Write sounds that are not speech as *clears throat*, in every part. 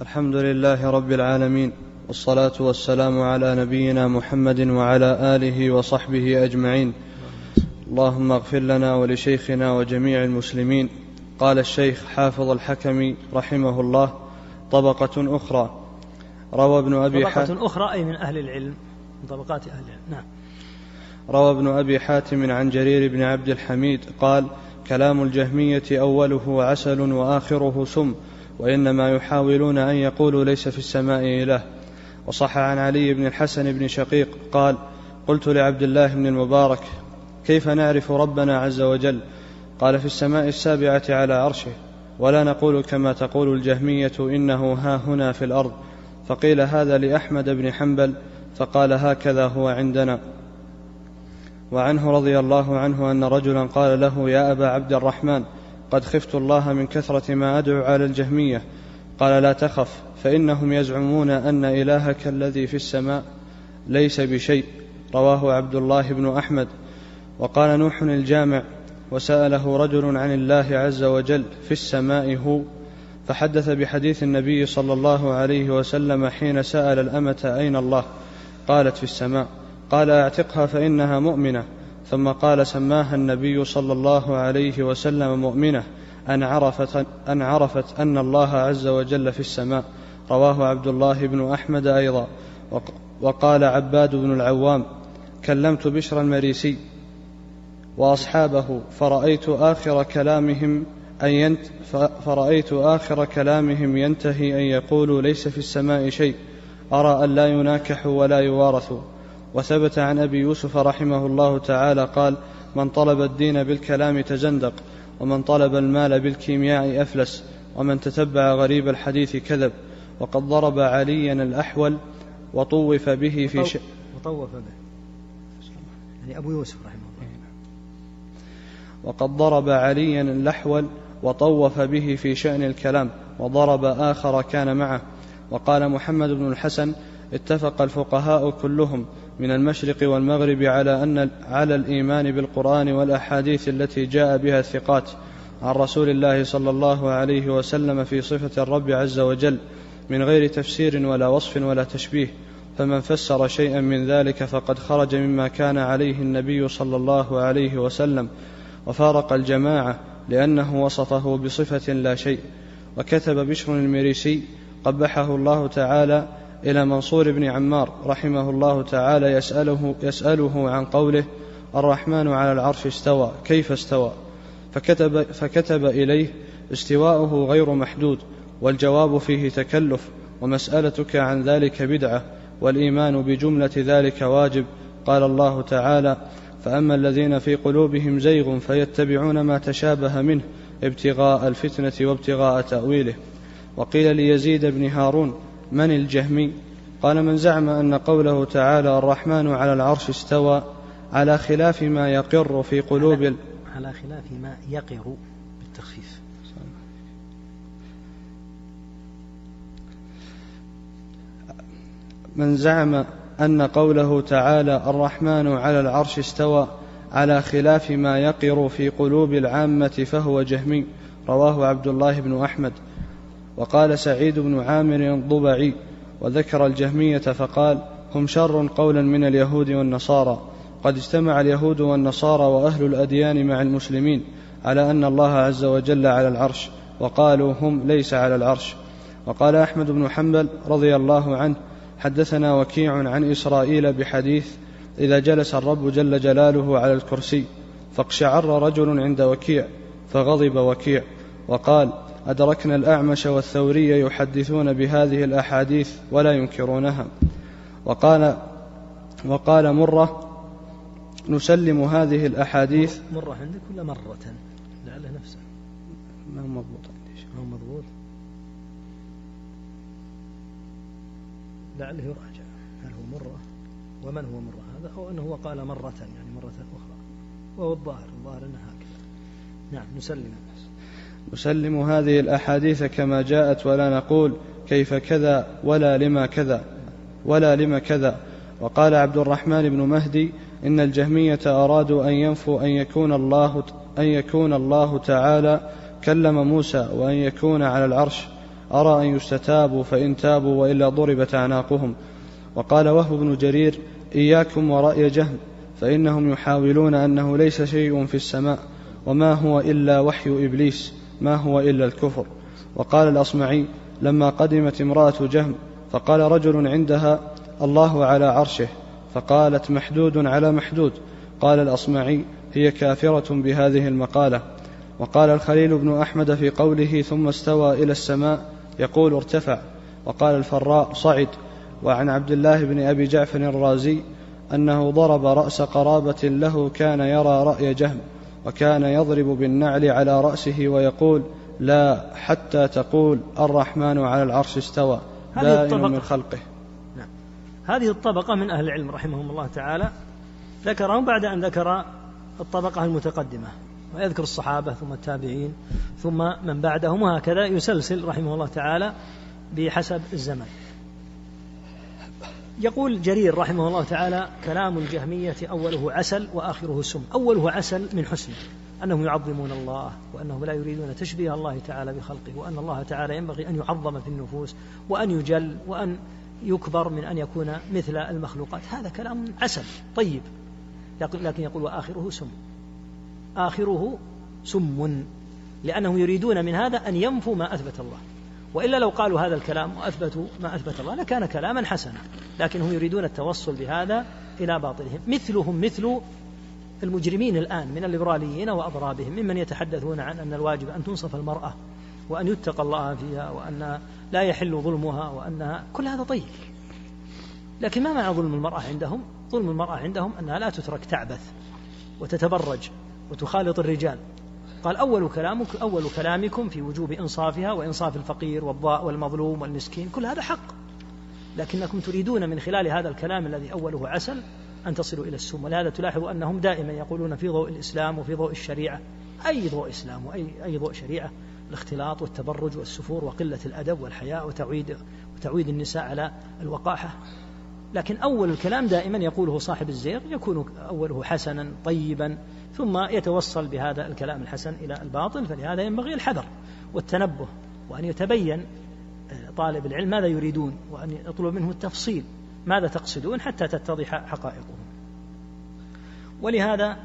الحمد لله رب العالمين والصلاة والسلام على نبينا محمد وعلى آله وصحبه أجمعين. اللهم اغفر لنا ولشيخنا وجميع المسلمين. قال الشيخ حافظ الحكم رحمه الله طبقة أخرى. روى ابن أبي طبقة حاتم أخرى أي من أهل العلم من طبقات أهل العلم. نعم. روى ابن أبي حاتم عن جرير بن عبد الحميد قال كلام الجهمية أوله عسل وآخره سم وإنما يحاولون أن يقولوا ليس في السماء إله. وصح عن علي بن الحسن بن شقيق قال قلت لعبد الله بن المبارك كيف نعرف ربنا عز وجل؟ قال في السماء السابعة على عرشه. ولا نقول كما تقول الجهمية إنه ها هنا في الأرض. فقيل هذا لأحمد بن حنبل فقال هكذا هو عندنا. وعنه رضي الله عنه أن رجلا قال له يا أبا عبد الرحمن قد خفت الله من كثرة ما أدعو على الجهمية. قال لا تخف فإنهم يزعمون أن إلهك الذي في السماء ليس بشيء. رواه عبد الله بن أحمد. وقال نوح الجامع وسأله رجل عن الله عز وجل في السماء هو فحدث بحديث النبي صلى الله عليه وسلم حين سأل الأمة أين الله؟ قالت في السماء. قال أعتقها فإنها مؤمنة. ثم قال سماها النبي صلى الله عليه وسلم مؤمنة أن عرفت أن عرفت أن الله عز وجل في السماء. رواه عبد الله بن أحمد أيضا. وقال عباد بن العوام كلمت بشر المريسي وأصحابه فرأيت آخر كلامهم أن ينت فرأيت آخر كلامهم ينتهي أن يقولوا ليس في السماء شيء أرى أن لا يناكحوا ولا يوارثوا وثبت عن أبي يوسف رحمه الله تعالى قال من طلب الدين بالكلام تزندق ومن طلب المال بالكيمياء أفلس ومن تتبع غريب الحديث كذب وقد ضرب عليا الأحول وطوف به في ش... وطوف به. يعني أبو يوسف رحمه الله. وقد ضرب عليا الأحول وطوف به في شأن الكلام وضرب آخر كان معه وقال محمد بن الحسن اتفق الفقهاء كلهم من المشرق والمغرب على أن على الإيمان بالقرآن والأحاديث التي جاء بها الثقات عن رسول الله صلى الله عليه وسلم في صفة الرب عز وجل من غير تفسير ولا وصف ولا تشبيه فمن فسر شيئا من ذلك فقد خرج مما كان عليه النبي صلى الله عليه وسلم وفارق الجماعة لأنه وصفه بصفة لا شيء وكتب بشر المريسي قبحه الله تعالى إلى منصور بن عمار رحمه الله تعالى يسأله, يسأله عن قوله الرحمن على العرش استوى كيف استوى؟ فكتب, فكتب إليه استواؤه غير محدود والجواب فيه تكلف ومسألتك عن ذلك بدعة والإيمان بجملة ذلك واجب قال الله تعالى فأما الذين في قلوبهم زيغ فيتبعون ما تشابه منه ابتغاء الفتنة وابتغاء تأويله. وقيل ليزيد بن هارون من الجهمي؟ قال من زعم أن قوله تعالى الرحمن على العرش استوى على خلاف ما يقر في قلوب على, على خلاف ما يقر بالتخفيف. من زعم أن قوله تعالى الرحمن على العرش استوى على خلاف ما يقر في قلوب العامة فهو جهمي؟ رواه عبد الله بن أحمد. وقال سعيد بن عامر الضبعي وذكر الجهمية فقال هم شر قولا من اليهود والنصارى. قد اجتمع اليهود والنصارى وأهل الأديان مع المسلمين على أن الله عز وجل على العرش وقالوا هم ليس على العرش. وقال أحمد بن حنبل رضي الله عنه حدثنا وكيع عن إسرائيل بحديث إذا جلس الرب جل جلاله على الكرسي فاقشعر رجل عند وكيع فغضب وكيع وقال أدركنا الأعمش والثوري يحدثون بهذه الأحاديث ولا ينكرونها. وقال وقال مرة نسلم هذه الأحاديث. مرة عندك ولا مرة؟ لعله نفسه. ما هو مضبوط. عندي ما هو مضبوط؟ لعله يراجع. هل هو مرة؟ ومن هو مرة؟ هذا أو أنه هو قال مرة يعني مرة أخرى. وهو الظاهر. الظاهر أنه هكذا نعم نسلم. نسلم هذه الأحاديث كما جاءت ولا نقول كيف كذا ولا لما كذا ولا لما كذا. وقال عبد الرحمن بن مهدي إن الجهمية أرادوا أن ينفوا أن يكون الله أن يكون الله تعالى كلم موسى وأن يكون على العرش. أرى أن يستتابوا فإن تابوا وإلا ضربت أعناقهم. وقال وهب بن جرير إياكم ورأي جهم فإنهم يحاولون أنه ليس شيء في السماء وما هو إلا وحي إبليس. ما هو إلا الكفر. وقال الأصمعي لما قدمت امرأة جهم فقال رجل عندها الله على عرشه. فقالت محدود على محدود. قال الأصمعي هي كافرة بهذه المقالة. وقال الخليل بن أحمد في قوله ثم استوى إلى السماء يقول ارتفع. وقال الفراء صعد. وعن عبد الله بن أبي جعفر الرازي أنه ضرب رأس قرابة له كان يرى رأي جهم. وكان يضرب بالنعل على رأسه ويقول لا حتى تقول الرحمن على العرش استوى دائم من خلقه. نعم. هذه الطبقة من أهل العلم رحمهم الله تعالى. ذكرهم بعد أن ذكر الطبقة المتقدمة. ويذكر الصحابة ثم التابعين ثم من بعدهم وهكذا يسلسل رحمه الله تعالى بحسب الزمن. يقول جرير رحمه الله تعالى كلام الجهمية أوله عسل وآخره سم. أوله عسل من حسنه أنهم يعظمون الله وأنهم لا يريدون تشبيه الله تعالى بخلقه وأن الله تعالى ينبغي أن يعظم في النفوس وأن يجل وأن يكبر من أن يكون مثل المخلوقات. هذا كلام عسل. طيب لكن يقول وآخره سم. آخره سم. لأنهم يريدون من هذا أن ينفوا ما أثبت الله. وإلا لو قالوا هذا الكلام وأثبتوا ما أثبت الله لكان كلاما حسنا لكنهم يريدون التوصل بهذا إلى باطلهم مثلهم مثل المجرمين الآن من الليبراليين وأضرابهم ممن يتحدثون عن أن الواجب أن تنصف المرأة وأن يتقى الله فيها وأن لا يحل ظلمها وأنها كل هذا طيب. لكن ما معنى ظلم المرأة عندهم؟ ظلم المرأة عندهم أنها لا تترك تعبث وتتبرج وتخالط الرجال. قال أول كلامك أول كلامكم في وجوب إنصافها وإنصاف الفقير والمظلوم والمسكين كل هذا حق. لكنكم تريدون من خلال هذا الكلام الذي أوله عسل أن تصلوا إلى السم ولهذا تلاحظ أنهم دائما يقولون في ضوء الإسلام وفي ضوء الشريعة. أي ضوء إسلام وأي أي ضوء شريعة؟ الاختلاط والتبرج والسفور وقلة الأدب والحياء وتعويد وتعويد النساء على الوقاحة. لكن أول الكلام دائما يقوله صاحب الزيغ يكون أوله حسنا طيبا ثم يتوصل بهذا الكلام الحسن إلى الباطل فلهذا ينبغي الحذر والتنبه وأن يتبين آه، طالب العلم ماذا يريدون وأن يطلب منه التفصيل ماذا تقصدون حتى تتضح حقائقهم. ولهذا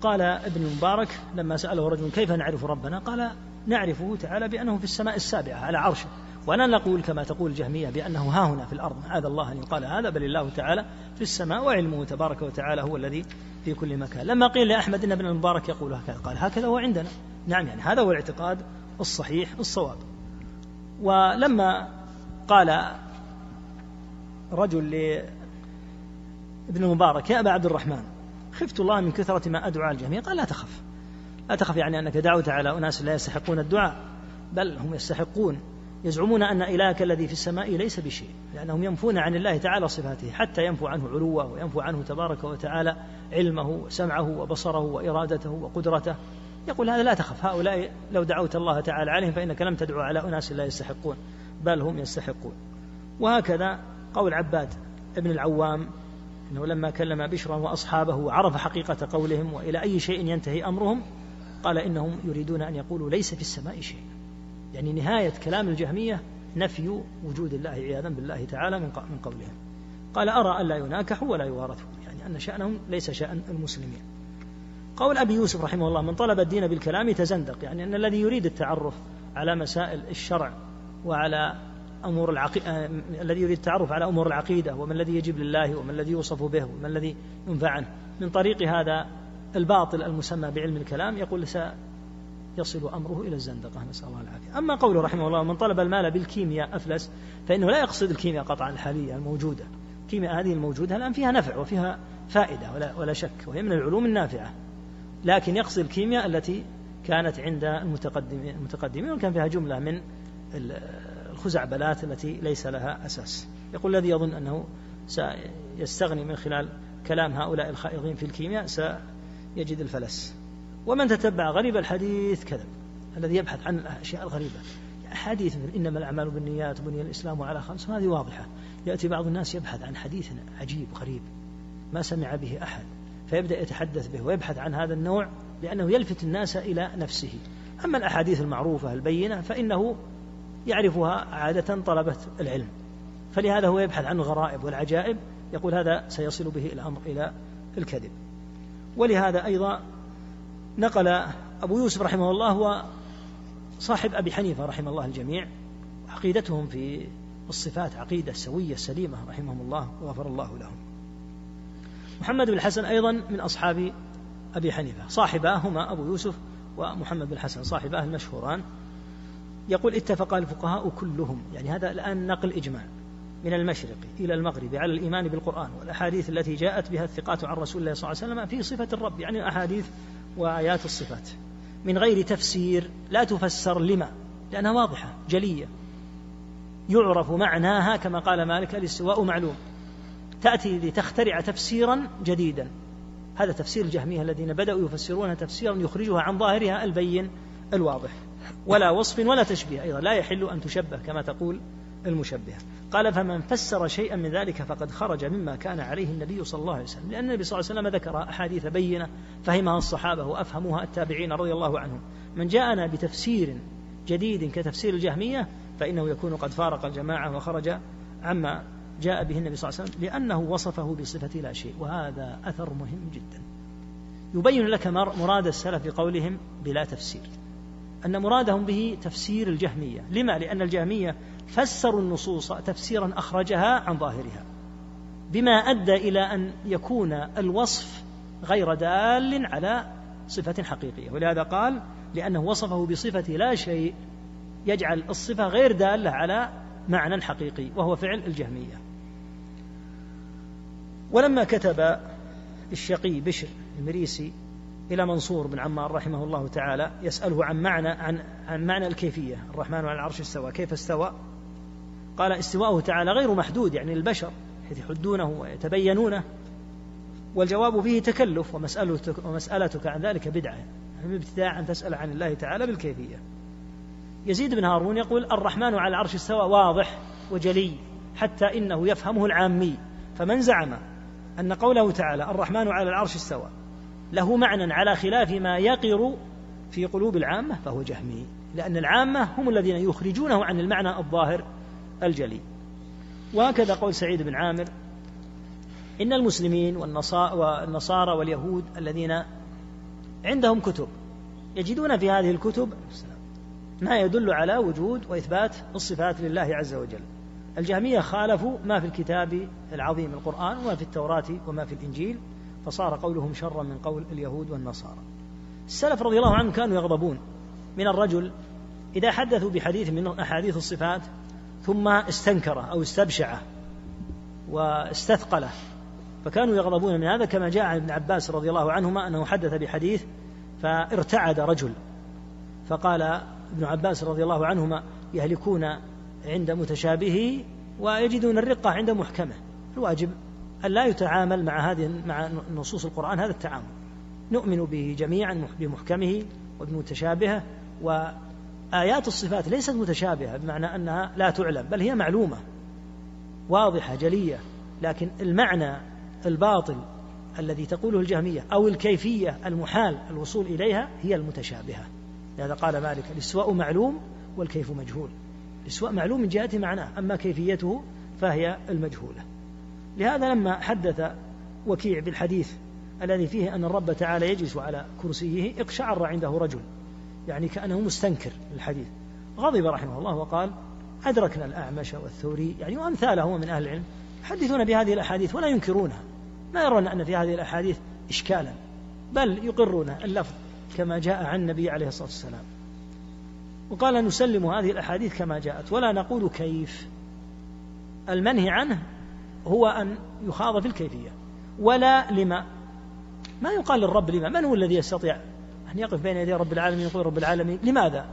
قال ابن المبارك لما سأله رجل كيف نعرف ربنا؟ قال نعرفه تعالى بأنه في السماء السابعة على عرشه. ولا نقول كما تقول الجهمية بأنه ها هنا في الأرض هذا الله أن يقال هذا بل الله تعالى في السماء وعلمه تبارك وتعالى هو الذي في كل مكان. لما قيل لأحمد أن ابن المبارك يقول هكذا قال هكذا هو عندنا. نعم يعني هذا هو الاعتقاد الصحيح الصواب. ولما قال رجل لابن المبارك يا أبا عبد الرحمن خفت الله من كثرة ما أدعو على الجميع قال لا تخف لا تخف يعني أنك دعوت على أناس لا يستحقون الدعاء بل هم يستحقون يزعمون أن إلهك الذي في السماء ليس بشيء لأنهم ينفون عن الله تعالى صفاته حتى ينفوا عنه علوه وينفوا عنه تبارك وتعالى علمه وسمعه وبصره وإرادته وقدرته. يقول هذا لا تخف هؤلاء لو دعوت الله تعالى عليهم فإنك لم تدعو على أناس لا يستحقون بل هم يستحقون. وهكذا قول عباد ابن العوام إنه لما كلم بشرا وأصحابه وعرف حقيقة قولهم وإلى أي شيء ينتهي أمرهم قال إنهم يريدون أن يقولوا ليس في السماء شيء. يعني نهاية كلام الجهمية نفي وجود الله عياذا بالله تعالى من من قولهم. قال أرى الا يناكحوا ولا يوارثوا يعني أن شأنهم ليس شأن المسلمين. قول أبي يوسف رحمه الله من طلب الدين بالكلام تزندق. يعني أن الذي يريد التعرف على مسائل الشرع وعلى أمور العقيدة آه، الذي يريد التعرف على أمور العقيدة وما الذي يجب لله وما الذي يوصف به وما الذي ينفع عنه. من طريق هذا الباطل المسمى بعلم الكلام يقول يصل أمره إلى الزندقة نسأل الله العافية. أما قوله رحمه الله من طلب المال بالكيمياء أفلس فإنه لا يقصد الكيمياء قطعا الحالية الموجودة. الكيمياء هذه الموجودة الآن فيها نفع وفيها فائدة ولا, ولا شك وهي من العلوم النافعة. لكن يقصد الكيمياء التي كانت عند المتقدمين المتقدمين وكان فيها جملة من الخزعبلات التي ليس لها أساس. يقول الذي يظن أنه سيستغني من خلال كلام هؤلاء الخائضين في الكيمياء سيجد الفلس. ومن تتبع غريب الحديث كذب الذي يبحث عن الأشياء الغريبة حديث إنما الأعمال بالنيات بني الإسلام على خمس هذه واضحة. يأتي بعض الناس يبحث عن حديث عجيب غريب ما سمع به أحد فيبدأ يتحدث به ويبحث عن هذا النوع لأنه يلفت الناس إلى نفسه. أما الأحاديث المعروفة البينة فإنه يعرفها عادة طلبة العلم. فلهذا هو يبحث عن الغرائب والعجائب يقول هذا سيصل به الأمر إلى الكذب. ولهذا أيضا نقل أبو يوسف رحمه الله هو صاحب أبي حنيفة رحمه الله الجميع عقيدتهم في الصفات عقيدة سوية سليمة رحمهم الله وغفر الله لهم. محمد بن الحسن أيضا من أصحاب أبي حنيفة. صاحباه هما أبو يوسف ومحمد بن الحسن صاحباه المشهوران. يقول اتفق الفقهاء كلهم يعني هذا الآن نقل إجماع من المشرق إلى المغرب على الإيمان بالقرآن والأحاديث التي جاءت بها الثقات عن رسول الله صلى الله عليه وسلم في صفة الرب يعني أحاديث وآيات الصفات. من غير تفسير لا تفسر لما لأنها واضحة جلية. يعرف معناها كما قال مالك الاستواء معلوم. تأتي لتخترع تفسيرا جديدا. هذا تفسير الجهمية الذين بدأوا يفسرون تفسيرا يخرجها عن ظاهرها البين الواضح. ولا وصف ولا تشبيه أيضا. لا يحل أن تشبه كما تقول. المشبهة. قال فمن فسر شيئا من ذلك فقد خرج مما كان عليه النبي صلى الله عليه وسلم. لأن النبي صلى الله عليه وسلم ذكر أحاديث بينة فهمها الصحابة وأفهموها التابعين رضي الله عنهم. من جاءنا بتفسير جديد كتفسير الجهمية فإنه يكون قد فارق الجماعة وخرج عما جاء به النبي صلى الله عليه وسلم لأنه وصفه بصفة لا شيء وهذا أثر مهم جدا. يبين لك مراد السلف في قولهم بلا تفسير. أن مرادهم به تفسير الجهمية. لما؟ لأن الجهمية فسروا النصوص تفسيرا أخرجها عن ظاهرها بما أدى إلى أن يكون الوصف غير دال على صفة حقيقية. ولهذا قال لأنه وصفه بصفة لا شيء يجعل الصفة غير دالة على معنى حقيقي وهو فعل الجهمية. ولما كتب الشقي بشر المريسي إلى منصور بن عمار رحمه الله تعالى يسأله عن معنى عن عن معنى الكيفية الرحمن على العرش استوى كيف استوى؟ قال استواءه تعالى غير محدود يعني البشر حيث يحدونه ويتبينونه والجواب فيه تكلف ومسألتك, ومسألتك عن ذلك بدعة ابتداء أن تسأل عن الله تعالى بالكيفية يزيد بن هارون يقول الرحمن على العرش استوى واضح وجلي حتى إنه يفهمه العامي فمن زعم أن قوله تعالى الرحمن على العرش استوى له معنى على خلاف ما يقر في قلوب العامة فهو جهمي لأن العامة هم الذين يخرجونه عن المعنى الظاهر الجلي. وهكذا قول سعيد بن عامر إن المسلمين والنصارى واليهود الذين عندهم كتب يجدون في هذه الكتب ما يدل على وجود وإثبات الصفات لله عز وجل. الجهمية خالفوا ما في الكتاب العظيم القرآن وما في التوراة وما في الإنجيل فصار قولهم شرا من قول اليهود والنصارى. السلف رضي الله عنهم كانوا يغضبون من الرجل إذا حدثوا بحديث من أحاديث الصفات ثم استنكره أو استبشعه واستثقله. فكانوا يغضبون من هذا كما جاء عن ابن عباس رضي الله عنهما أنه حدث بحديث فارتعد رجل. فقال ابن عباس رضي الله عنهما يهلكون عند متشابهه ويجدون الرقة عند محكمة. الواجب أن لا يتعامل مع هذه مع نصوص القرآن هذا التعامل. نؤمن به جميعا بمحكمه وبمتشابهة وآيات الصفات ليست متشابهة بمعنى أنها لا تعلم بل هي معلومة واضحة جلية. لكن المعنى الباطل الذي تقوله الجهمية أو الكيفية المحال الوصول إليها هي المتشابهة. لهذا قال مالك الاستواء معلوم والكيف مجهول. الاستواء معلوم من جهة معناه أما كيفيته فهي المجهولة. لهذا لما حدث وكيع بالحديث الذي فيه أن الرب تعالى يجلس على كرسيه اقشعر عنده رجل يعني كأنه مستنكر للحديث. غضب رحمه الله وقال أدركنا الأعمش والثوري. يعني وأمثاله من أهل العلم يحدثون بهذه الأحاديث ولا ينكرونها. ما يرون أن في هذه الأحاديث إشكالا بل يقرون اللفظ كما جاء عن النبي عليه الصلاة والسلام. وقال نسلم هذه الأحاديث كما جاءت ولا نقول كيف. المنهي عنه هو أن يخاض في الكيفية ولا لما؟ ما يقال للرب لما؟ من هو الذي يستطيع أن يقف بين يدي رب العالمين يقول رب العالمين لماذا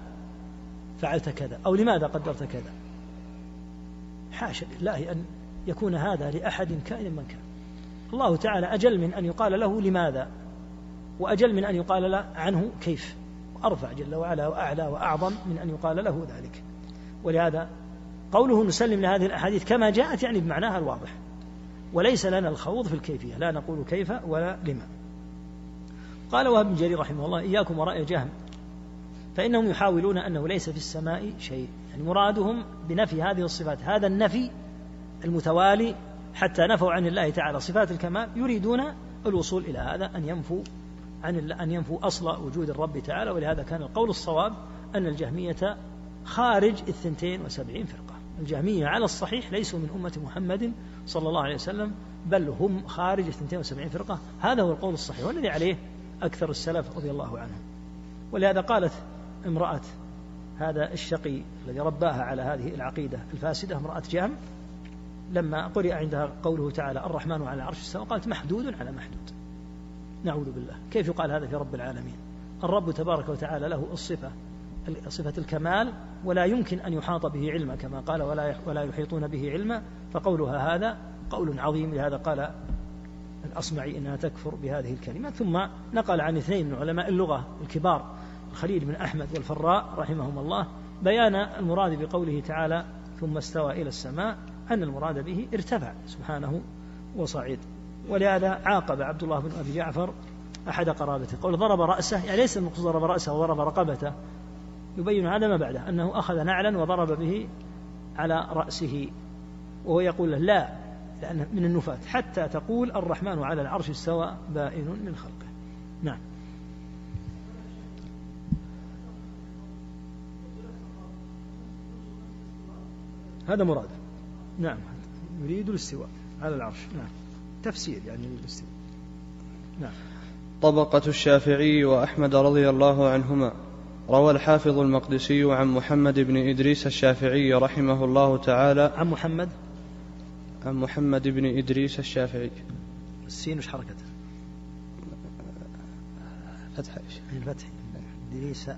فعلت كذا؟ أو لماذا قدرت كذا؟ حاشا لله أن يكون هذا لأحد كائن من كان. الله تعالى أجل من أن يقال له لماذا وأجل من أن يقال له عنه كيف. أرفع جل وعلا وأعلى وأعظم من أن يقال له ذلك. ولهذا قوله نسلم لهذه الأحاديث كما جاءت يعني بمعناها الواضح. وليس لنا الخوض في الكيفية لا نقول كيف ولا لما. قال وهب بن جرير رحمه الله إياكم ورأي جهم فإنهم يحاولون أنه ليس في السماء شيء. يعني مرادهم بنفي هذه الصفات هذا النفي المتوالي حتى نفوا عن الله تعالى. صفات الكمال يريدون الوصول إلى هذا أن ينفوا عن أن ينفوا أصل وجود الرب تعالى. ولهذا كان القول الصواب أن الجهمية خارج الثنتين وسبعين فرقة. الجهمية على الصحيح ليسوا من أمة محمد صلى الله عليه وسلم بل هم خارج الثنتين وسبعين فرقة. هذا هو القول الصحيح والذي عليه أكثر السلف رضي الله عنهم. ولهذا قالت امرأة هذا الشقي الذي رباها على هذه العقيدة الفاسدة امرأة جهم لما قرئ عندها قوله تعالى الرحمن على عرش السماء قالت محدود على محدود. نعوذ بالله. كيف يقال هذا في رب العالمين؟ الرب تبارك وتعالى له الصفة صفة الكمال ولا يمكن أن يحاط به علما كما قال ولا ولا يحيطون به علما فقولها هذا قول عظيم لهذا قال الأصمعي إنها تكفر بهذه الكلمة. ثم نقل عن اثنين من علماء اللغة الكبار الخليل بن أحمد والفراء رحمهم الله بيان المراد بقوله تعالى ثم استوى إلى السماء أن المراد به ارتفع سبحانه وصعد ولهذا عاقب عبد الله بن أبي جعفر أحد قرابته قول ضرب رأسه يعني ليس المقصود ضرب رأسه وضرب رقبته. يبين هذا ما بعده أنه أخذ نعلا وضرب به على رأسه وهو يقول له لا لأنه من النفاة حتى تقول الرحمن على العرش استوى بائن من خلقه. نعم. هذا مراد. نعم. يريد الاستواء على العرش. نعم. تفسير يعني للاستواء نعم. طبقة الشافعي وأحمد رضي الله عنهما. روى الحافظ المقدسي عن محمد بن إدريس الشافعي رحمه الله تعالى. عن محمد؟ عن محمد بن إدريس الشافعي. السين وش حركته؟ فتح. الفتح إدريس.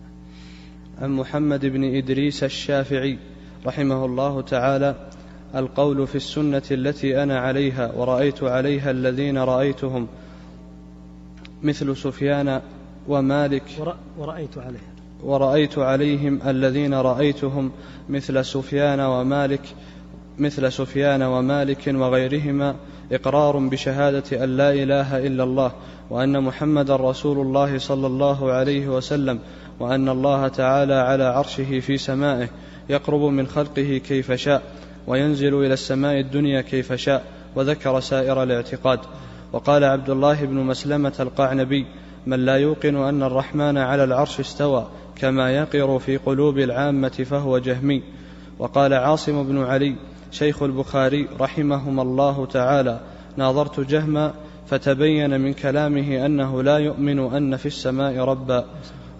عن محمد بن إدريس الشافعي رحمه الله تعالى. القول في السنة التي أنا عليها ورأيت عليها الذين رأيتهم. مثل سفيان ومالك. ورأيت عليها. ورأيت عليهم الذين رأيتهم مثل سفيان ومالك مثل سفيان ومالك وغيرهما إقرار بشهادة أن لا إله إلا الله وأن محمدا رسول الله صلى الله عليه وسلم وأن الله تعالى على عرشه في سمائه يقرب من خلقه كيف شاء وينزل إلى السماء الدنيا كيف شاء وذكر سائر الاعتقاد. وقال عبد الله بن مسلمة القعنبي من لا يوقن أن الرحمن على العرش استوى كما يقر في قلوب العامة فهو جهمي. وقال عاصم بن علي شيخ البخاري رحمهما الله تعالى ناظرت جهما فتبين من كلامه أنه لا يؤمن أن في السماء ربا.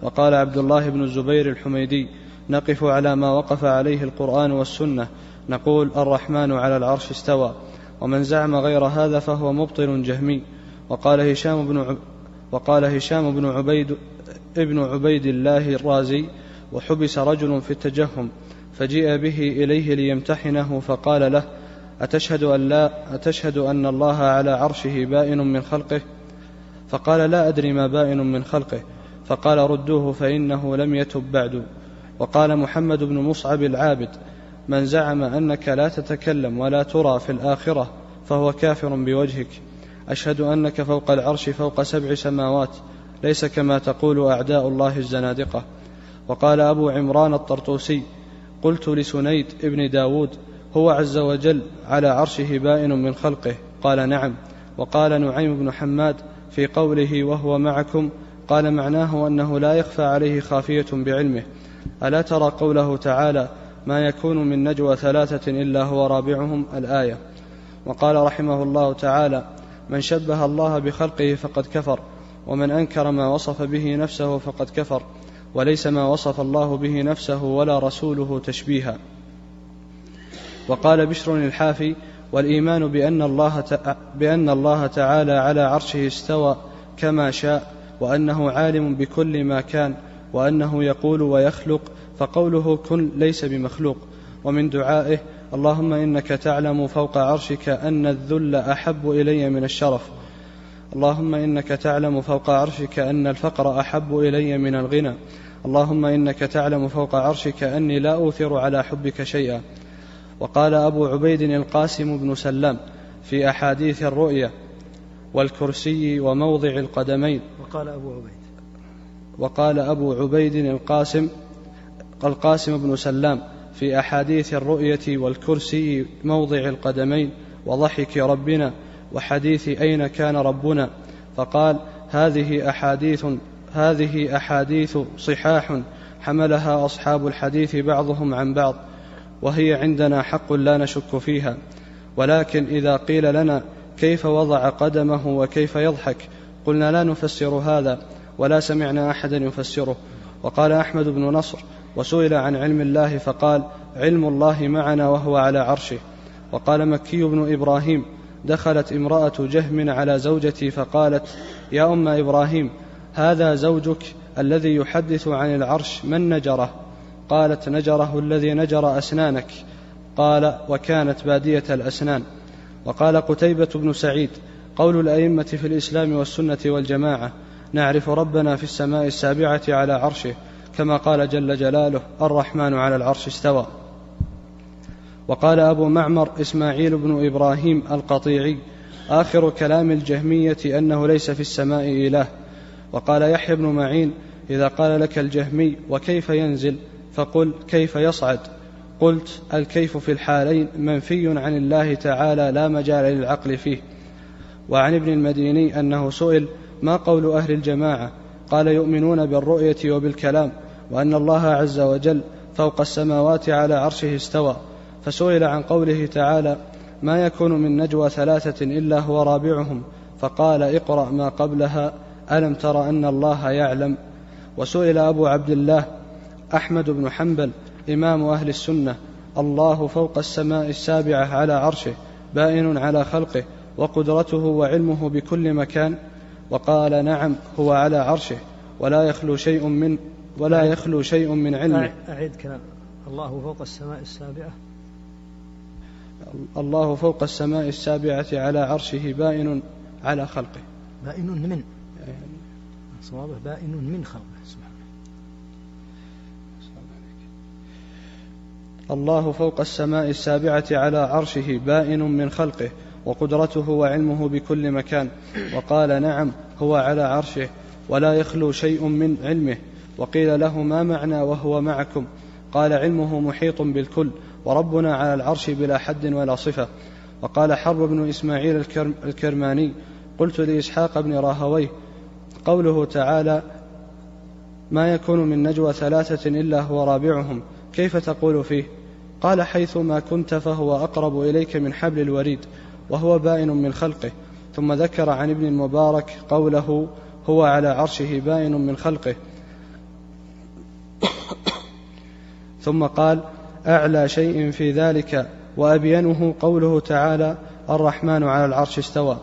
وقال عبد الله بن الزبير الحميدي نقف على ما وقف عليه القرآن والسنة. نقول الرحمن على العرش استوى. ومن زعم غير هذا فهو مبطل جهمي. وقال هشام بن وقال هشام بن عبيد ابن عبيد الله الرازي وحبس رجل في التجهم فجيء به إليه ليمتحنه فقال له أتشهد أن لا أتشهد أن الله على عرشه بائن من خلقه؟ فقال لا أدري ما بائن من خلقه. فقال ردوه فإنه لم يتب بعد. وقال محمد بن مصعب العابد من زعم أنك لا تتكلم ولا ترى في الآخرة فهو كافر بوجهك. أشهد أنك فوق العرش فوق سبع سماوات ليس كما تقول أعداء الله الزنادقة. وقال أبو عمران الطرطوسي قلت لسنيد ابن داود هو عز وجل على عرشه بائن من خلقه. قال نعم. وقال نعيم بن حماد في قوله وهو معكم؟ قال معناه أنه لا يخفى عليه خافية بعلمه. ألا ترى قوله تعالى ما يكون من نجوى ثلاثة إلا هو رابعهم؟ الآية. وقال رحمه الله تعالى من شبه الله بخلقه فقد كفر ومن أنكر ما وصف به نفسه فقد كفر وليس ما وصف الله به نفسه ولا رسوله تشبيها. وقال بشر الحافي والإيمان بأن الله, بأن الله تعالى على عرشه استوى كما شاء وأنه عالم بكل ما كان وأنه يقول ويخلق فقوله كن ليس بمخلوق ومن دعائه اللهم إنك تعلم فوق عرشك أن الذل أحب إلي من الشرف. اللهم إنك تعلم فوق عرشك أن الفقر أحب إلي من الغنى. اللهم إنك تعلم فوق عرشك أني لا أوثر على حبك شيئا. وقال أبو عبيد القاسم بن سلام في أحاديث الرؤيا والكرسي وموضع القدمين. وقال أبو عبيد. وقال أبو عبيد القاسم القاسم بن سلام في أحاديث الرؤية والكرسي موضع القدمين وضحك ربنا وحديث أين كان ربنا فقال هذه أحاديث هذه أحاديث صحاح حملها أصحاب الحديث بعضهم عن بعض وهي عندنا حق لا نشك فيها ولكن إذا قيل لنا كيف وضع قدمه وكيف يضحك قلنا لا نفسر هذا ولا سمعنا أحدا يفسره وقال أحمد بن نصر وسئل عن علم الله فقال علم الله معنا وهو على عرشه. وقال مكي بن إبراهيم دخلت امرأة جهم على زوجتي فقالت يا أم إبراهيم هذا زوجك الذي يحدث عن العرش من نجره؟ قالت نجره الذي نجر أسنانك. قال وكانت بادية الأسنان. وقال قتيبة بن سعيد قول الأئمة في الإسلام والسنة والجماعة نعرف ربنا في السماء السابعة على عرشه كما قال جل جلاله الرحمن على العرش استوى. وقال أبو معمر إسماعيل بن إبراهيم القطيعي آخر كلام الجهمية أنه ليس في السماء إله. وقال يحيى بن معين إذا قال لك الجهمي وكيف ينزل؟ فقل كيف يصعد؟ قلت الكيف في الحالين منفي عن الله تعالى لا مجال للعقل فيه. وعن ابن المديني أنه سئل ما قول أهل الجماعة؟ قال يؤمنون بالرؤية وبالكلام. وأن الله عز وجل فوق السماوات على عرشه استوى فسئل عن قوله تعالى ما يكون من نجوى ثلاثة إلا هو رابعهم؟ فقال اقرأ ما قبلها ألم تر أن الله يعلم؟ وسئل أبو عبد الله أحمد بن حنبل إمام أهل السنة الله فوق السماء السابعة على عرشه بائن على خلقه وقدرته وعلمه بكل مكان؟ وقال نعم هو على عرشه ولا يخلو شيء من ولا يخلو شيء من علمه. أعيد كلام. الله فوق السماء السابعة. الله فوق السماء السابعة على عرشه بائن على خلقه. بائن من. صوابه بائن من خلقه. سبحانه الله فوق السماء السابعة على عرشه بائن من خلقه وقدرته وعلمه بكل مكان. وقال نعم هو على عرشه ولا يخلو شيء من علمه. وقيل له ما معنى وهو معكم؟ قال علمه محيط بالكل وربنا على العرش بلا حد ولا صفة. وقال حرب بن إسماعيل الكرماني قلت لإسحاق بن راهويه قوله تعالى ما يكون من نجوى ثلاثة إلا هو رابعهم كيف تقول فيه؟ قال حيث ما كنت فهو أقرب إليك من حبل الوريد وهو بائن من خلقه. ثم ذكر عن ابن المبارك قوله هو على عرشه بائن من خلقه. ثم قال أعلى شيء في ذلك وأبينه قوله تعالى الرحمن على العرش استوى.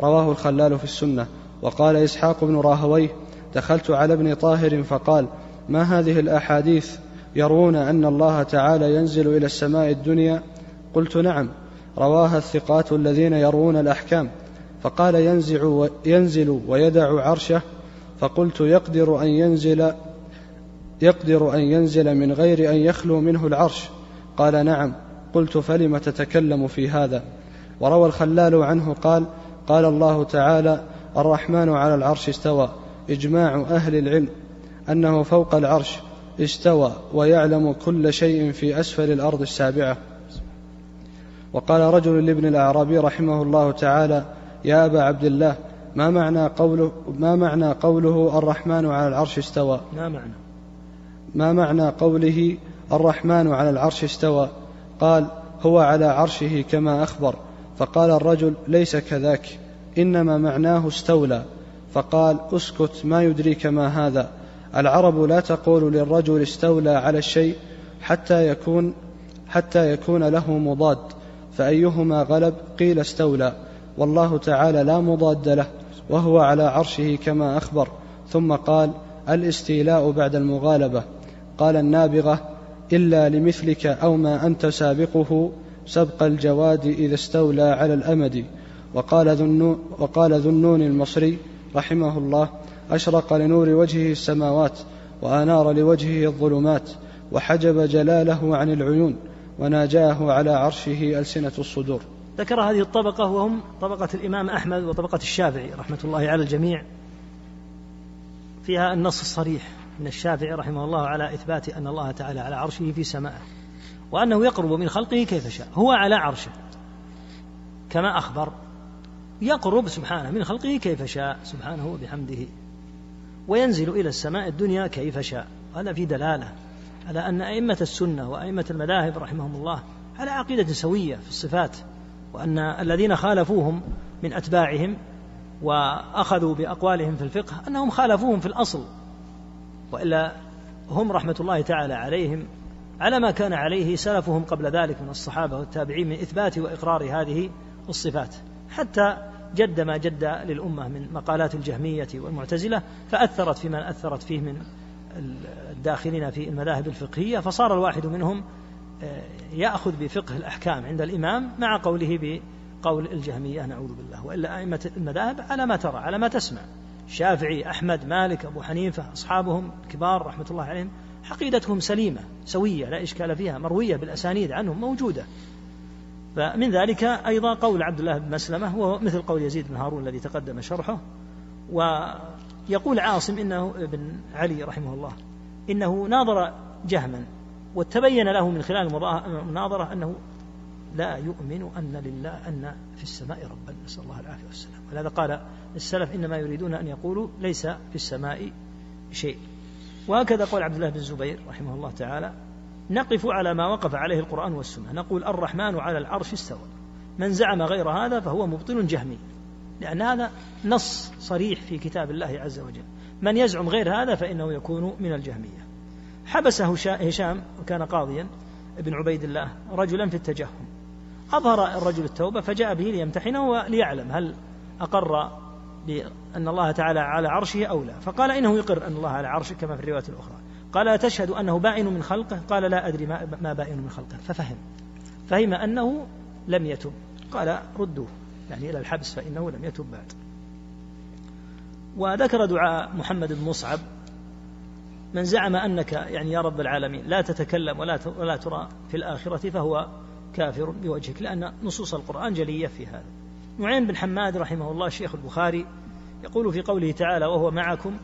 رواه الخلال في السنة. وقال إسحاق بن راهويه دخلت على ابن طاهر فقال ما هذه الأحاديث يروون أن الله تعالى ينزل إلى السماء الدنيا؟ قلت نعم. رواها الثقات الذين يروون الأحكام. فقال ينزع ينزل ويدع عرشه. فقلت يقدر أن ينزل يقدر أن ينزل من غير أن يخلو منه العرش. قال نعم. قلت فلم تتكلم في هذا؟ وروى الخلال عنه قال قال الله تعالى الرحمن على العرش استوى. إجماع أهل العلم. أنه فوق العرش استوى ويعلم كل شيء في أسفل الأرض السابعة. وقال رجل لابن الأعرابي رحمه الله تعالى يا أبا عبد الله ما معنى قوله ما معنى قوله الرحمن على العرش استوى؟ ما معنى. ما معنى قوله الرحمن على العرش استوى؟ قال هو على عرشه كما أخبر. فقال الرجل ليس كذاك إنما معناه استولى. فقال اسكت ما يدريك ما هذا؟ العرب لا تقول للرجل استولى على الشيء حتى يكون حتى يكون له مضاد. فأيهما غلب؟ قيل استولى. والله تعالى لا مضاد له وهو على عرشه كما أخبر. ثم قال الاستيلاء بعد المغالبة. قال النابغة إلا لمثلك أو ما أنت سابقه سبق الجواد إذا استولى على الأمد. وقال ذو وقال النون المصري رحمه الله أشرق لنور وجهه السماوات وأنار لوجهه الظلمات وحجب جلاله عن العيون وناجاه على عرشه ألسنة الصدور. ذكر هذه الطبقة وهم طبقة الإمام أحمد وطبقة الشافعي رحمة الله على الجميع فيها النص الصريح. من الشافعي رحمه الله على إثبات أن الله تعالى على عرشه في سمائه وأنه يقرب من خلقه كيف شاء هو على عرشه. كما أخبر يقرب سبحانه من خلقه كيف شاء سبحانه وبحمده. وينزل إلى السماء الدنيا كيف شاء. هذا في دلالة على أن أئمة السنة وأئمة المذاهب رحمهم الله على عقيدة سوية في الصفات وأن الذين خالفوهم من أتباعهم وأخذوا بأقوالهم في الفقه أنهم خالفوهم في الأصل. وإلا هم رحمة الله تعالى عليهم على ما كان عليه سلفهم قبل ذلك من الصحابة والتابعين من إثبات وإقرار هذه الصفات. حتى جد ما جد للأمة من مقالات الجهمية والمعتزلة فأثرت فيما أثرت فيه من الداخلين في المذاهب الفقهية فصار الواحد منهم آه، يأخذ بفقه الأحكام عند الإمام مع قوله بقول الجهمية نعوذ بالله. وإلا أئمة المذاهب على ما ترى على ما تسمع. الشافعي أحمد مالك أبو حنيفة أصحابهم كبار رحمة الله عليهم عقيدتهم سليمة سوية لا إشكال فيها مروية بالأسانيد عنهم موجودة. فمن ذلك أيضا قول عبد الله بن مسلمة وهو مثل قول يزيد بن هارون الذي تقدم شرحه ويقول عاصم إنه ابن علي رحمه الله إنه ناظر جهما وتبين له من خلال المناظرة أنه لا يؤمن أن لله أن في السماء ربا. نسأل الله العافية والسلام. ولهذا قال السلف إنما يريدون أن يقولوا ليس في السماء شيء. وهكذا قول عبد الله بن الزبير رحمه الله تعالى نقف على ما وقف عليه القرآن والسنة. نقول الرحمن على العرش استوى. من زعم غير هذا فهو مبطل جهمي. لأن هذا نص صريح في كتاب الله عز وجل. من يزعم غير هذا فإنه يكون من الجهمية. حبسه هشام وكان قاضيا ابن عبيد الله رجلا في التجهم. أظهر الرجل التوبة فجاء به ليمتحنه وليعلم هل أقر بأن الله تعالى على عرشه أو لا. فقال إنه يقر أن الله على عرشه كما في الرواية الأخرى. قال تشهد أنه بائن من خلقه؟ قال لا أدري ما بائن من خلقه. ففهم. فهم أنه لم يتب قال ردوه. يعني إلى الحبس فإنه لم يتب بعد. وذكر دعاء محمد بن مصعب. من زعم أنك يعني يا رب العالمين لا تتكلم ولا ولا ترى في الآخرة فهو كافر بوجهك لأن نصوص القرآن جلية في هذا. نعيم بن حماد رحمه الله الشيخ البخاري يقول في قوله تعالى وهو معكم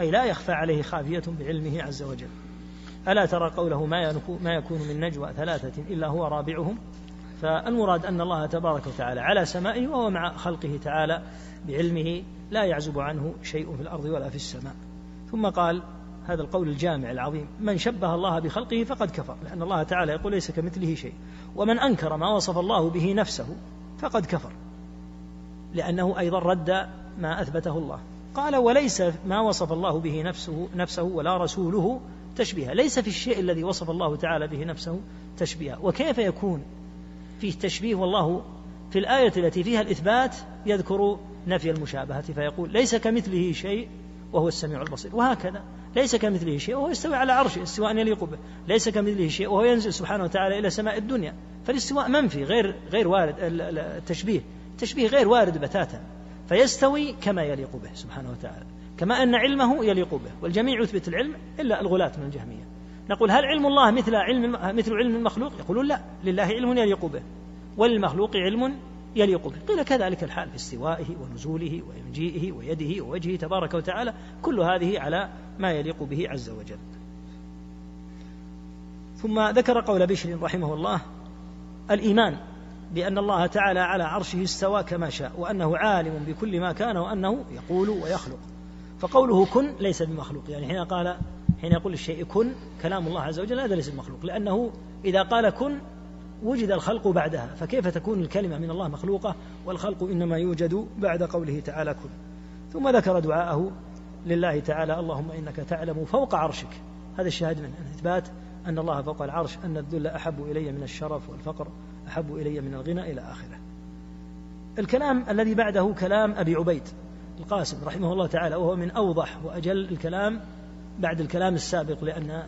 أي لا يخفى عليه خافية بعلمه عز وجل. ألا ترى قوله ما ما يكون من نجوى ثلاثة إلا هو رابعهم؟ فالمراد أن الله تبارك وتعالى على سمائه وهو مع خلقه تعالى بعلمه لا يعزب عنه شيء في الأرض ولا في السماء. ثم قال هذا القول الجامع العظيم. من شبه الله بخلقه فقد كفر لأن الله تعالى يقول ليس كمثله شيء. ومن أنكر ما وصف الله به نفسه فقد كفر لأنه أيضا رد ما أثبته الله. قال وليس ما وصف الله به نفسه نفسه ولا رسوله تشبيها. ليس في الشيء الذي وصف الله تعالى به نفسه تشبيها. وكيف يكون فيه تشبيه والله؟ في الآية التي فيها الإثبات يذكر نفي المشابهة فيقول ليس كمثله شيء وهو السميع البصير. وهكذا. ليس كمثله شيء وهو يستوي على عرشه استواء يليق به. ليس كمثله شيء وهو ينزل سبحانه وتعالى إلى سماء الدنيا. فالاستواء منفي غير غير وارد التشبيه. التشبيه غير وارد بتاتا. فيستوي كما يليق به سبحانه وتعالى. كما أن علمه يليق به. والجميع يثبت العلم إلا الغلاة من الجهمية. نقول هل علم الله مثل علم مثل علم المخلوق؟ يقولون لا. لله علم يليق به. وللمخلوق علم يليق به قيل كذلك الحال في استوائه ونزوله ومجيئه ويده ووجهه تبارك وتعالى كل هذه على ما يليق به عز وجل. ثم ذكر قول بشر رحمه الله الإيمان بأن الله تعالى على عرشه استوى كما شاء وأنه عالم بكل ما كان وأنه يقول ويخلق. فقوله كن ليس بمخلوق يعني حين قال حين يقول الشيء كن كلام الله عز وجل هذا ليس بمخلوق لأنه إذا قال كن وجد الخلق بعدها فكيف تكون الكلمة من الله مخلوقة والخلق إنما يوجد بعد قوله تعالى كن ثم ذكر دعاءه لله تعالى اللهم إنك تعلم فوق عرشك. هذا الشاهد من إثبات أن الله فوق العرش أن الذل أحب إلي من الشرف والفقر أحب إلي من الغنى إلى آخره. الكلام الذي بعده كلام أبي عبيد القاسم رحمه الله تعالى وهو من أوضح وأجل الكلام بعد الكلام السابق لأن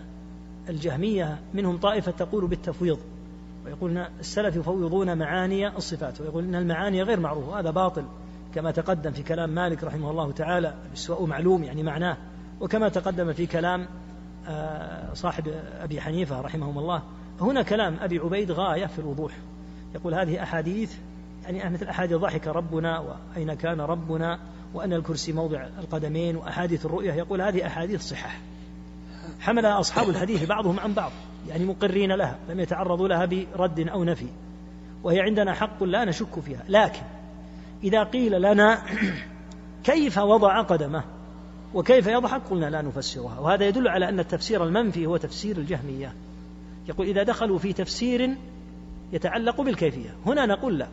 الجهمية منهم طائفة تقول بالتفويض. ويقولون السلف يفوضون معاني الصفات ويقول أن المعاني غير معروفة هذا باطل. كما تقدم في كلام مالك رحمه الله تعالى السواء معلوم يعني معناه. وكما تقدم في كلام آه، صاحب أبي حنيفة رحمهم الله هنا كلام أبي عبيد غاية في الوضوح. يقول هذه أحاديث يعني مثل أحاديث ضحك ربنا وأين كان ربنا وأن الكرسي موضع القدمين وأحاديث الرؤية. يقول هذه أحاديث صحح حملها أصحاب الحديث بعضهم عن بعض. يعني مقرين لها لم يتعرضوا لها برد أو نفي وهي عندنا حق لا نشك فيها. لكن إذا قيل لنا *clears throat* كيف وضع قدمه وكيف يضحك قلنا لا نفسرها. وهذا يدل على أن التفسير المنفي هو تفسير الجهمية. يقول إذا دخلوا في تفسير يتعلق بالكيفية. هنا نقول لا.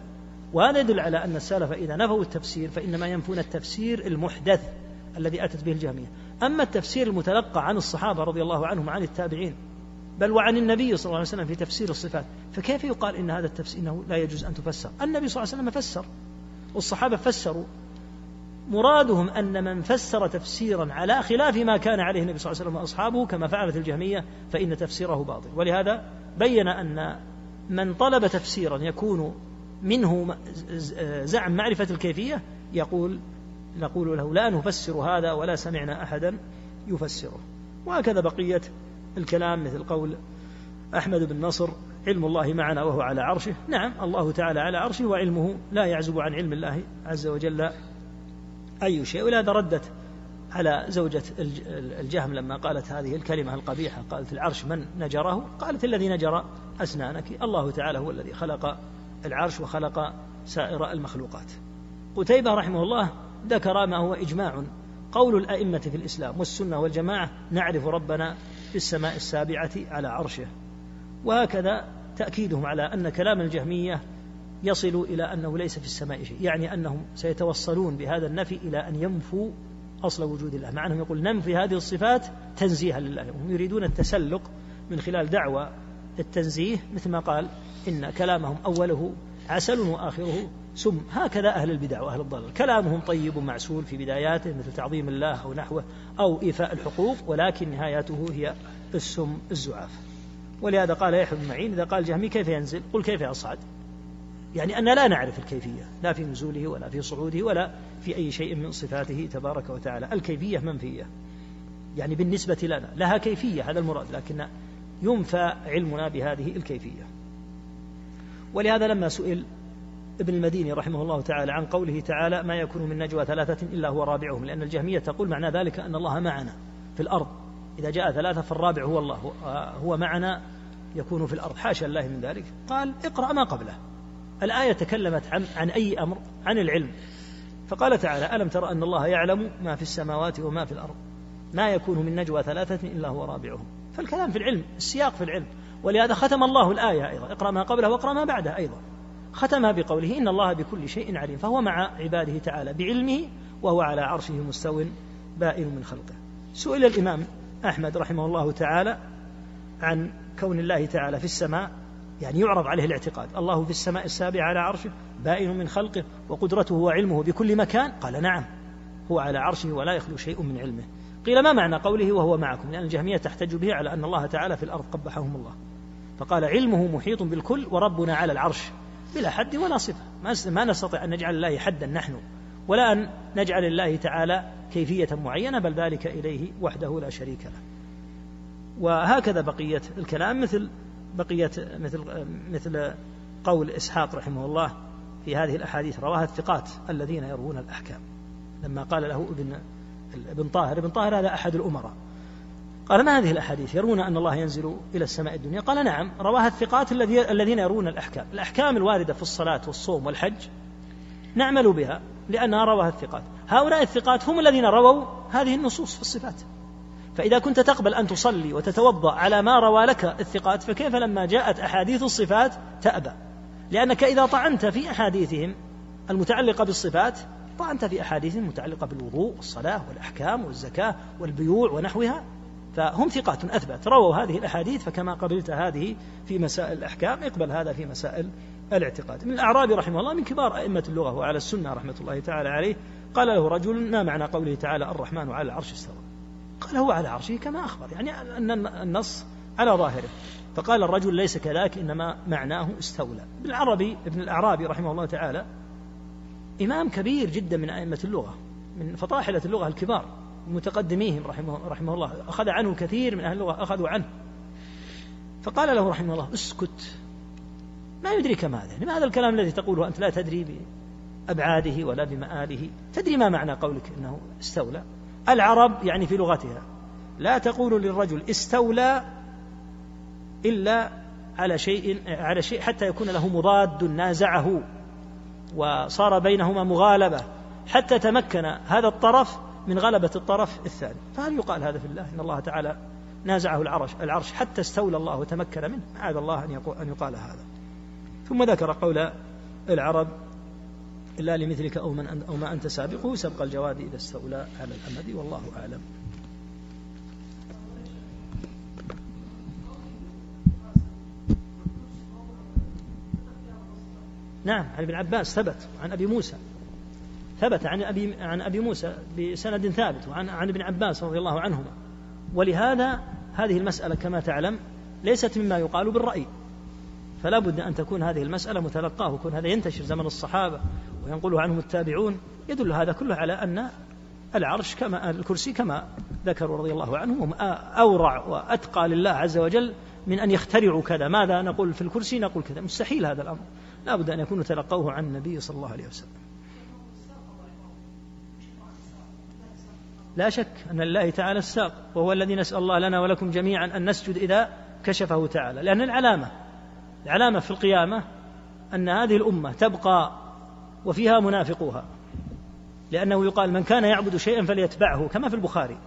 وهذا يدل على أن السلف إذا نفوا التفسير فإنما ينفون التفسير المحدث الذي أتت به الجهمية. أما التفسير المتلقى عن الصحابة رضي الله عنهم عن التابعين بل وعن النبي صلى الله عليه وسلم في تفسير الصفات. فكيف يقال إن هذا التفسير إنه لا يجوز أن تفسر؟ النبي صلى الله عليه وسلم فسر. والصحابة فسروا. مرادهم أن من فسر تفسيرا على خلاف ما كان عليه النبي صلى الله عليه وسلم وأصحابه كما فعلت الجهمية فإن تفسيره باطل. ولهذا بين أن من طلب تفسيرا يكون منه زعم معرفة الكيفية يقول نقول له لا نفسر هذا ولا سمعنا أحدا يفسره. وهكذا بقية الكلام مثل قول أحمد بن نصر علم الله معنا وهو على عرشه. نعم الله تعالى على عرشه وعلمه لا يعزب عن علم الله عز وجل أي شيء. ولهذا ردت على زوجة الجهم لما قالت هذه الكلمة القبيحة قالت العرش من نجره؟ قالت الذي نجر أسنانك. الله تعالى هو الذي خلق العرش وخلق سائر المخلوقات. قتيبة رحمه الله ذكر ما هو إجماع. قول الأئمة في الإسلام والسنة والجماعة نعرف ربنا في السماء السابعة على عرشه. وهكذا تأكيدهم على أن كلام الجهمية يصل إلى أنه ليس في السماء شيء. يعني أنهم سيتوصلون بهذا النفي إلى أن ينفوا أصل وجود الله. مع أنهم يقول ننفي هذه الصفات تنزيها لله. هم يريدون التسلق من خلال دعوى التنزيه مثل ما قال إن كلامهم أوله عسل وآخره سم هكذا أهل البدع وأهل الضلال. كلامهم طيب معسول في بداياته مثل تعظيم الله أو نحوه أو إيفاء الحقوق ولكن نهايته هي السم الزعاف. ولهذا قال يحيى بن معين إذا قال جهمي كيف ينزل؟ قل كيف يصعد؟ يعني أن لا نعرف الكيفية لا في نزوله ولا في صعوده ولا في أي شيء من صفاته تبارك وتعالى. الكيفية منفية. يعني بالنسبة لنا لها كيفية هذا المراد لكن ينفى علمنا بهذه الكيفية. ولهذا لما سئل ابن المديني رحمه الله تعالى عن قوله تعالى ما يكون من نجوى ثلاثة إلا هو رابعهم لأن الجهمية تقول معنى ذلك أن الله معنا في الأرض. إذا جاء ثلاثة فالرابع هو الله هو معنا يكون في الأرض. حاشا الله من ذلك. قال اقرأ ما قبله. الآية تكلمت عن, عن أي أمر؟ عن العلم. فقال تعالى ألم ترى أن الله يعلم ما في السماوات وما في الأرض؟ ما يكون من نجوى ثلاثة إلا هو رابعهم. فالكلام في العلم السياق في العلم. ولهذا ختم الله الآية أيضا. اقرأ ما قبله واقرأ ما بعده أيضا. ختمها بقوله إن الله بكل شيء عليم فهو مع عباده تعالى بعلمه وهو على عرشه مستو بائن من خلقه. سئل الإمام أحمد رحمه الله تعالى عن كون الله تعالى في السماء يعني يعرض عليه الاعتقاد الله في السماء السابعة على عرشه بائن من خلقه وقدرته وعلمه بكل مكان؟ قال نعم هو على عرشه ولا يخلو شيء من علمه. قيل ما معنى قوله وهو معكم؟ لأن الجهمية تحتج به على أن الله تعالى في الأرض قبحهم الله. فقال علمه محيط بالكل وربنا على العرش. بلا حد ولا صفة. ما نستطيع أن نجعل الله حدا نحن ولا أن نجعل الله تعالى كيفية معينة بل ذلك إليه وحده لا شريك له. وهكذا بقية الكلام مثل بقية مثل مثل قول إسحاق رحمه الله في هذه الأحاديث رواها الثقات الذين يروون الأحكام. لما قال له ابن ابن طاهر ابن طاهر هذا أحد الأمراء. قال ما هذه الأحاديث؟ يرون أن الله ينزل إلى السماء الدنيا. قال نعم رواها الثقات الذين يرون الأحكام. الأحكام الواردة في الصلاة والصوم والحج نعمل بها لأنها رواها الثقات. هؤلاء الثقات هم الذين رووا هذه النصوص في الصفات. فإذا كنت تقبل أن تصلي وتتوضأ على ما روى لك الثقات فكيف لما جاءت أحاديث الصفات تأبى؟ لأنك إذا طعنت في أحاديثهم المتعلقة بالصفات طعنت في أحاديث متعلقة بالوضوء والصلاة والأحكام والزكاة والبيوع ونحوها فهم ثقات أثبت. رووا هذه الأحاديث فكما قبلت هذه في مسائل الأحكام اقبل هذا في مسائل الاعتقاد. من الأعرابي رحمه الله من كبار أئمة اللغة وعلى السنة رحمة الله تعالى عليه قال له رجل ما معنى قوله تعالى الرحمن على العرش استوى؟ قال هو على عرشه كما أخبر يعني أن النص على ظاهره. فقال الرجل ليس كذلك إنما معناه استولى. بالعربي ابن الأعرابي رحمه الله تعالى إمام كبير جدا من أئمة اللغة من فطاحلة اللغة الكبار. متقدميهم رحمه, رحمه الله. أخذ عنه كثير من أهل اللغة أخذوا عنه. فقال له رحمه الله اسكت. ما يدريك ماذا؟ يعني هذا الكلام الذي تقوله أنت لا تدري بأبعاده ولا بمآله. تدري ما معنى قولك إنه استولى؟ العرب يعني في لغتها. لا تقول للرجل استولى إلا على شيء على شيء حتى يكون له مضاد نازعه. وصار بينهما مغالبة. حتى تمكن هذا الطرف من غلبة الطرف الثاني. فهل يقال هذا في الله؟ إن الله تعالى نازعه العرش العرش حتى استولى الله وتمكن منه. معاذ الله أن يقول, أن يقال هذا. ثم ذكر قول العرب إلا لمثلك أو, من أو ما أنت سابقه سبق الجواد إذا استولى على الأمد والله أعلم. نعم عن ابن عباس ثبت عن أبي موسى. ثبت عن أبي عن أبي موسى بسند ثابت وعن عن ابن عباس رضي الله عنهما. ولهذا هذه المسألة كما تعلم ليست مما يقال بالرأي. فلا بد أن تكون هذه المسألة متلقاة ويكون هذا ينتشر زمن الصحابة وينقله عنهم التابعون يدل هذا كله على أن العرش كما الكرسي كما ذكروا رضي الله عنهم أورع وأتقى لله عز وجل من أن يخترعوا كذا. ماذا نقول في الكرسي؟ نقول كذا. مستحيل هذا الأمر. لا بد أن يكونوا تلقوه عن النبي صلى الله عليه وسلم. لا شك أن لله تعالى الساق وهو الذي نسأل الله لنا ولكم جميعا أن نسجد إذا كشفه تعالى. لأن العلامة العلامة في القيامة أن هذه الأمة تبقى وفيها منافقوها. لأنه يقال من كان يعبد شيئا فليتبعه كما في البخاري.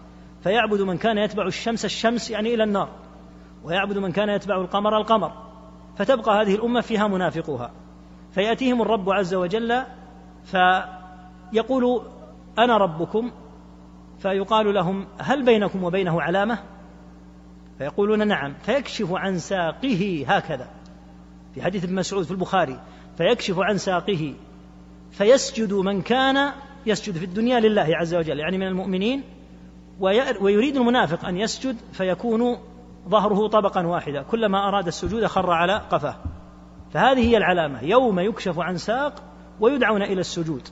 فيعبد من كان يتبع الشمس الشمس يعني إلى النار. ويعبد من كان يتبع القمر القمر. فتبقى هذه الأمة فيها منافقوها. فيأتيهم الرب عز وجل فيقول أنا ربكم فيقال لهم هل بينكم وبينه علامة؟ فيقولون نعم. فيكشف عن ساقه هكذا. في حديث ابن مسعود في البخاري فيكشف عن ساقه. فيسجد من كان يسجد في الدنيا لله عز وجل يعني من المؤمنين. ويريد المنافق أن يسجد فيكون ظهره طبقا واحدا كلما أراد السجود خر على قفاه. فهذه هي العلامة. يوم يكشف عن ساق ويدعون إلى السجود.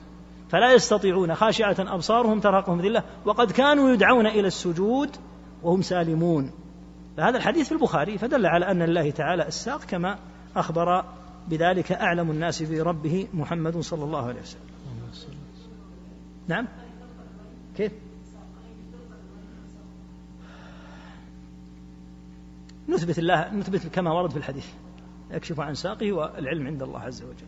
فلا يستطيعون خاشعة أبصارهم ترهقهم ذلة وقد كانوا يدعون إلى السجود وهم سالمون. فهذا الحديث في البخاري فدل على أن الله تعالى الساق كما أخبر بذلك أعلم الناس بربه محمد صلى الله عليه وسلم. نعم؟ كيف؟ نثبت الله نثبت كما ورد في الحديث يكشف عن ساقه والعلم عند الله عز وجل.